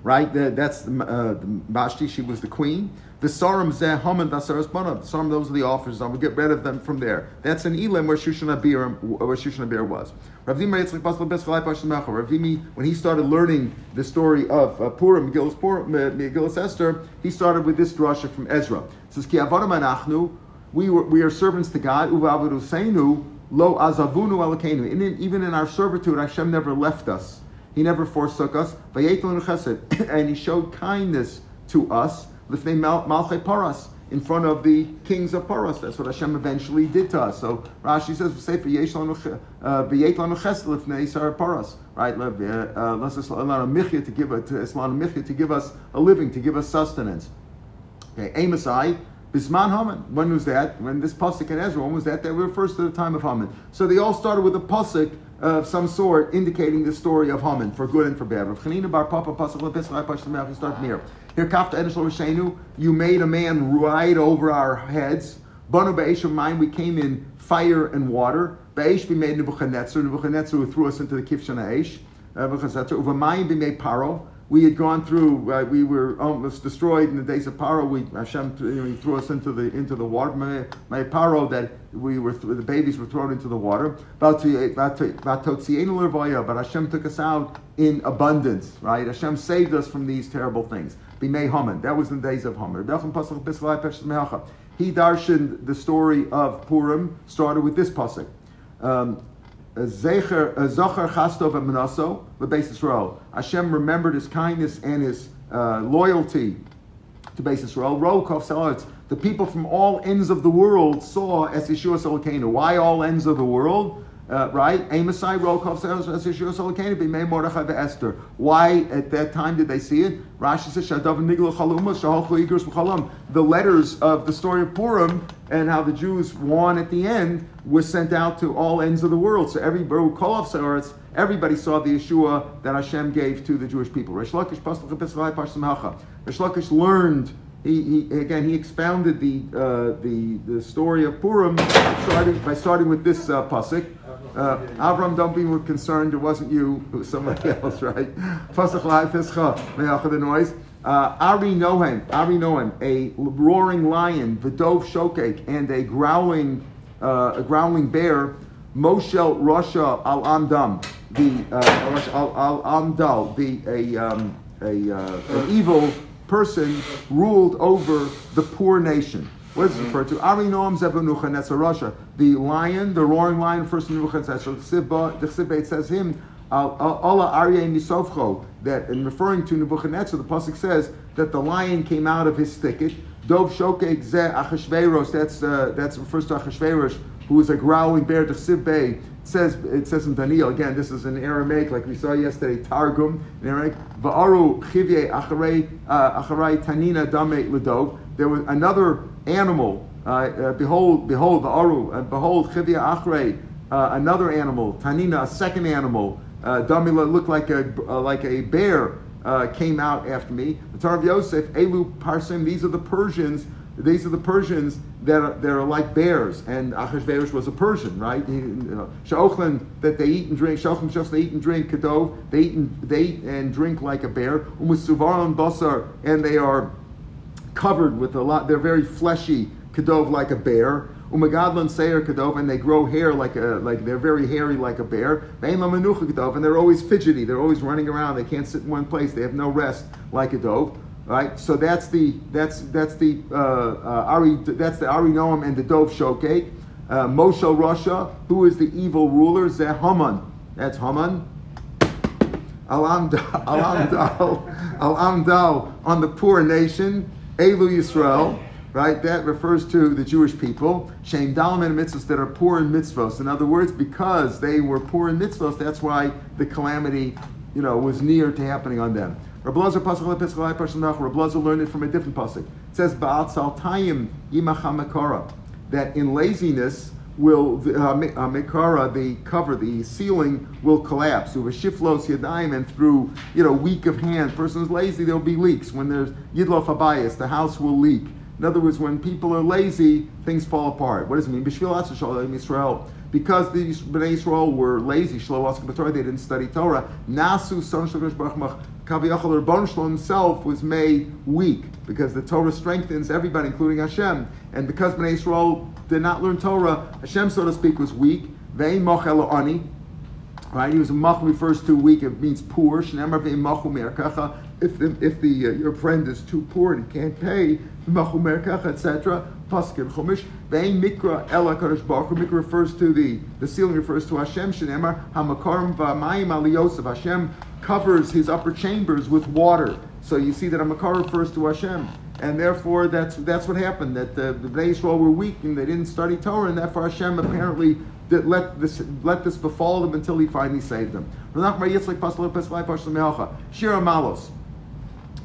right? The, that's the, uh, Vashti. She was the queen. The Saram Zeh Haman Vasaras Banav. The Saram, those are the officers. I will get rid of them from there. That's in Elam where Shushan Abir, where Shushan Abir was. Ravimi, when he started learning the story of uh, Purim, Megillus, Purim, Megillus Esther, he started with this drasha from Ezra. It says, Ki we were, we are servants to God. Seinu, lo azavunu alakenu. Even in our servitude, Hashem never left us. He never forsook us. And he showed kindness to us. Lifnei Paras. In front of the kings of Paras. That's what Hashem eventually did to us. So Rashi says, Sefer Yesh Lanu Lifnei Sar Paras. Right? Let's uh, uh, allow Michya to give it to to give us a living, to give us sustenance. Okay, Amosai. Bisman Haman. When was that? When this pasuk in Ezra. When was that? That refers to the time of Haman. So they all started with a pasuk of some sort indicating the story of Haman for good and for bad. Rav Chanina bar Papa here. Kafta edishlo rishenu. You made a man ride over our heads. Banu Be'esh mine, we came in fire and water. Be'esh be made Nebuchadnezzar. Nebuchadnezzar threw us into the Kivshan Aish. Uh, Nebuchadnezzar. Uvamayim be made Paro. We had gone through. Uh, we were almost destroyed in the days of Paro. We Hashem you know, he threw us into the into the water. My, my Paro that we were the babies were thrown into the water. But Hashem took us out in abundance. Right? Hashem saved us from these terrible things. Bimei Haman. That was in the days of Haman. He darshaned the story of Purim. Started with this pasuk. Um, Zecher Zachar Chastov the basis Israel. Hashem remembered His kindness and His uh, loyalty to Beis Israel. Rokov Salatz. The people from all ends of the world saw as Yeshua Solokenu. Why all ends of the world? Uh, right? Amosai Rokov says as Yeshua Solokenu. B'mei Mordechai Esther. Why at that time did they see it? Rashi says Shadav Nigla Chaluma B'Chalam. The letters of the story of Purim and how the Jews won at the end was sent out to all ends of the world. So every everybody saw the Yeshua that Hashem gave to the Jewish people. Resh Lakish learned. He, he, again he expounded the, uh, the the story of Purim starting by starting with this uh, pasuk. Uh, Avram, don't be concerned. It wasn't you. It was somebody else, right? Pasuk the noise. Uh, Ari Nohem, Ari Nohem, a roaring lion, Vidov Shokek, and a growling, uh, a growling bear, Moshel Rasha Al Amdam, the uh, Al, Al Amdal, the a, um, a uh, an evil person ruled over the poor nation. What is it referred to? Ari Noam Zevanucha Rasha, the lion, the roaring lion, first Nebuchadnezzar. The Chsibbe says him. Allah Aryeh Misofcho, that in referring to Nebuchadnezzar, the Pasuk says that the lion came out of his thicket. Dov Shokek Ze Achashverosh, that's, uh, that's refers to Achashverosh, who is a growling bear to Sibbe. It says, it says in Daniel, again, this is in Aramaic, like we saw yesterday, Targum, in Aramaic, Va'aru Chivye Acharei uh, Tanina Dame Ledov. There was another animal, uh, uh, behold, behold, Va'aru, uh, behold, Chivye Acharei, uh, another animal, Tanina, a second animal, uh, Damila looked like a uh, like a bear uh, came out after me. The Tar of Yosef, Elu Parsim. These are the Persians. These are the Persians that are, that are like bears. And Achashverosh was a Persian, right? Sha'ochlan that they eat and drink. Sha'ochlan just they eat and drink. Kadov they eat and they eat and drink like a bear. Umusuvaron basar and they are covered with a lot. They're very fleshy. Kadov like a bear. Umagadlan Seir Kadov, and they grow hair like a like they're very hairy like a bear. And they're always fidgety. They're always running around. They can't sit in one place. They have no rest like a dove. Right. So that's the that's that's the uh, uh, Ari that's the Ari Noam and the Dove Shokek. Uh, Moshe Rasha, who is the evil ruler, Zeh Haman. That's Haman. Alamdal, Alamdal, Alamdal on the poor nation, Elu Yisrael right? That refers to the Jewish people. Shem dalam and mitzvahs that are poor in mitzvahs. In other words, because they were poor in mitzvahs, that's why the calamity, you know, was near to happening on them. Rablazer pasuk lepischalai pasuk Rablazer learned it from a different pasuk. It says ba'at saltayim yimachamakara that in laziness will the uh, mikara, the cover, the ceiling will collapse. Over shiflos yadayim and through you know weak of hand, person is lazy, there'll be leaks. When there's yidlof abayas, the house will leak. In other words, when people are lazy, things fall apart. What does it mean? Because these Bnei Israel were lazy, they didn't study Torah. Nasu son Kaviyachal himself was made weak because the Torah strengthens everybody, including Hashem. And because Bnei Israel did not learn Torah, Hashem, so to speak, was weak. Vein mochel ani. Right? He was mach refers to weak. It means poor. If the, if the uh, your friend is too poor and can't pay, etc. Paskin Chumash. Vein Mikra Ela Kadosh Baruch Mikra refers to the the ceiling refers to Hashem. Shenemar Hamakarim V'Mayim Aliyosef. Hashem covers his upper chambers with water. So you see that Hamakar refers to Hashem. And therefore, that's that's what happened. That the, the Israel were weak and they didn't study Torah, and therefore Hashem apparently did let this let this befall them until He finally saved them. Malos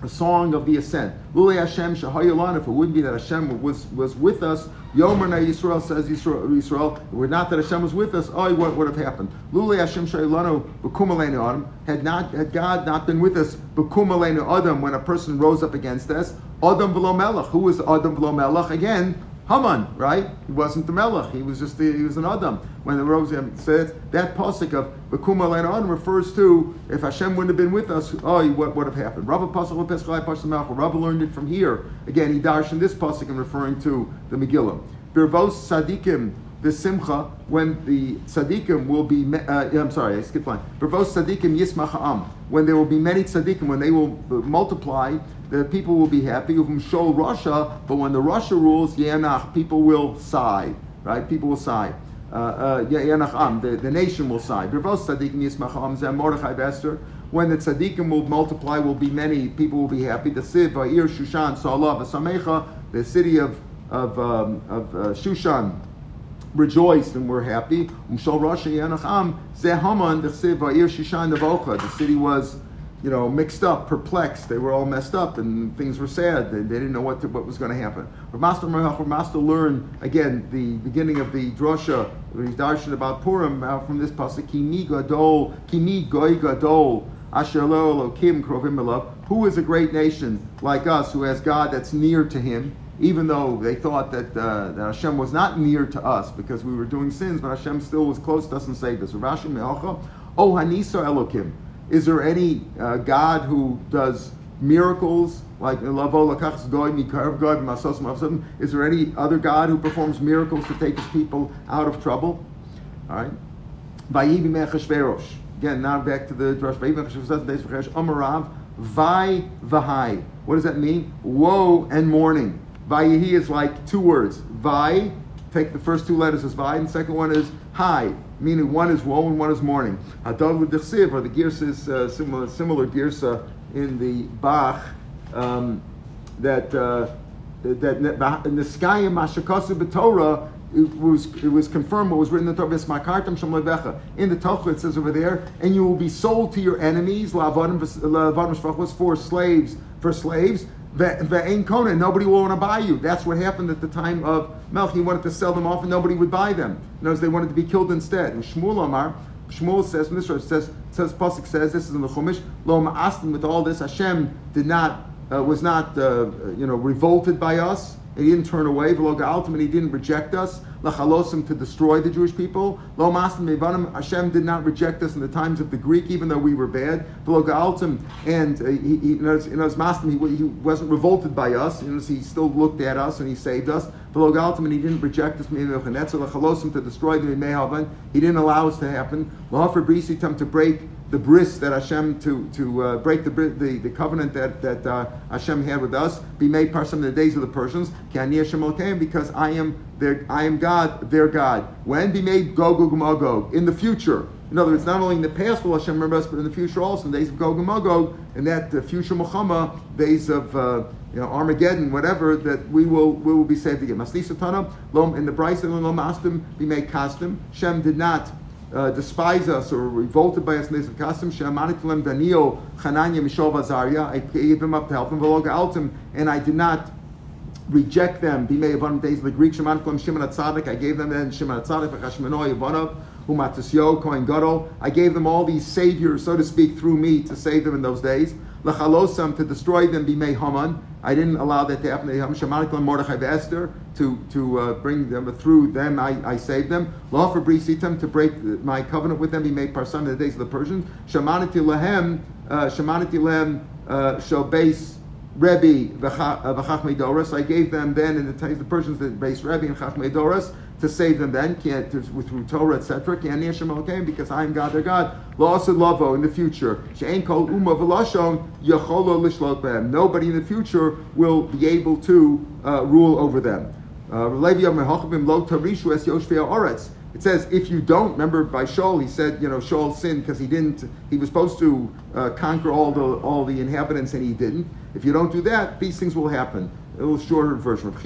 a song of the ascent. Lule Hashem Shahayalan, if it wouldn't be that Hashem was, was with us, Yomer Na Yisrael says Yisrael, Yisrael, were not that Hashem was with us, oh, what would have happened? Lule Hashem Shahayalanu, Bekumaleinu Adam, had not had God not been with us, Bekumaleinu Adam, when a person rose up against us, Adam V'lo Melech, who was Adam V'lo Melech? Again, Haman, right? He wasn't the Melech. He was just the, he was an Adam. When the Rose says that pasuk of Bekuma Lein Adam refers to if Hashem wouldn't have been with us, oh, what would have happened? Rava pasuk lepeschai pasuk. Rava learned it from here. Again, he darshan this pasuk in referring to the Megillah. Birvos Sadikim the simcha when the tzaddikim will be. Uh, I'm sorry, I skipped line. Bravos tzaddikim yismach ha'am. When there will be many tzaddikim, when they will uh, multiply, the people will be happy. Uvim shol Russia, but when the Russia rules, yanach, people will sigh. Right? People will sigh. Uh, uh, yanach am, the, the nation will sigh. Bravos tzaddikim yismach ha'am. Zeh Mordechai Esther. When the tzaddikim will multiply, will be many. People will be happy. The siv, Shushan, Samecha, the city of of, um, of uh, Shushan rejoiced and were happy. The city was, you know, mixed up, perplexed. They were all messed up, and things were sad. They, they didn't know what to, what was going to happen. Master Master learned again the beginning of the drosha when he's darshan about Purim from this Elokim krovim. Who is a great nation like us who has God that's near to him? Even though they thought that, uh, that Hashem was not near to us because we were doing sins, but Hashem still was close to us and saved us. Rashi Me'ocha, Oh Hanisa Elokim. Is there any uh, God who does miracles like Is there any other God who performs miracles to take his people out of trouble? All right. Again, now back to the. Amarav. Vai Vahai. What does that mean? Woe and mourning. Vayihi is like two words. Vai, take the first two letters as Vai, and the second one is Hi, meaning one is woe and one is mourning. With the or the Girs is uh, similar, similar Girsa in the Bach, um, that, uh, that in Mashakasu B'Torah, it was it was confirmed what was written in the Torah. In the Torah it says over there, and you will be sold to your enemies. was for slaves for slaves. Ve'ain kona, nobody will want to buy you. That's what happened at the time of Melch. He wanted to sell them off and nobody would buy them. Notice they wanted to be killed instead. And Shmuel Amar, Shmuel says, this says, says Pasuk says, this is in the Chumash, Lo Ma'astim, with all this, Hashem did not, uh, was not, uh, you know, revolted by us. He didn't turn away. Ultimately, he didn't reject us. Lachalosim to destroy the Jewish people. Lo masim mevanim. Hashem did not reject us in the times of the Greek, even though we were bad. V'lo and uh, he, he, you know, you know, he, he wasn't revolted by us. You know, he still looked at us and he saved us. V'lo and he didn't reject us. Lachalosim to destroy the He didn't allow us to happen. Lo to break the bris that Hashem to to uh, break the, the the covenant that that uh, Hashem had with us, be made part of the days of the Persians. Because I am their I am God, their God. When be made Gog and Magog in the future. In other words, not only in the past will Hashem remember us, but in the future also, in the days of Gog and Magog, and that the future Muhammad, days of uh, you know, Armageddon, whatever, that we will we will be saved again. Masli Lom in the and Lom Astim be made custom. Shem did not uh, despise us or revolted by us in of custom. She'amanit Daniel, Chananya, Mishael Vazaria. I gave them up to help them. V'loga altim, and I did not reject them. Bimei Yavanim days the Greek. Sheman Kulam Shimon Atzadik. I gave them then Shimon Atzadik, V'chashmeno Yavanov, Umatisyo, Kohen Gadol. I gave them all these saviors, so to speak, through me to save them in those days. Lachalosam to destroy them. Bimei Haman. I didn't allow that to happen. Shemanik Mordechai Esther to to uh, bring them through them. I, I saved them. Law for brisitam to break my covenant with them. He made parsam in the days of the Persians. Shemanati lehem uh, shemanati lehem uh, shall base. Rebbe v'chachmei doros. I gave them then in the times the Persians the base Rebbe and chachmei doros to save them then, through Torah, etc. Because I am God, their God. Lost lavo in the future. She'ain kol uma v'lashon yacholo lishlot behem. Nobody in the future will be able to uh, rule over them. Uh, it says, if you don't, remember by Shaul, he said, you know, Shaul sinned because he didn't, he was supposed to uh, conquer all the, all the inhabitants and he didn't. If you don't do that, these things will happen. A little shorter version. That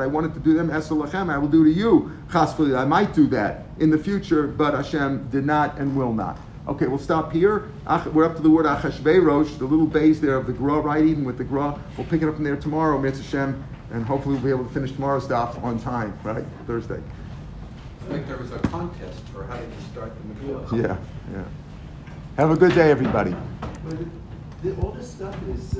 I wanted to do them, I will do to you. I might do that in the future, but Hashem did not and will not. Okay, we'll stop here. We're up to the word Achashverosh, the little base there of the Gra, right? Even with the Gra. We'll pick it up from there tomorrow, Mitzvah Hashem, and hopefully we'll be able to finish tomorrow's stuff on time, right? Thursday. I think there was a contest for how to start the Megillah. Yeah, yeah. Have a good day, everybody. All this stuff is. Uh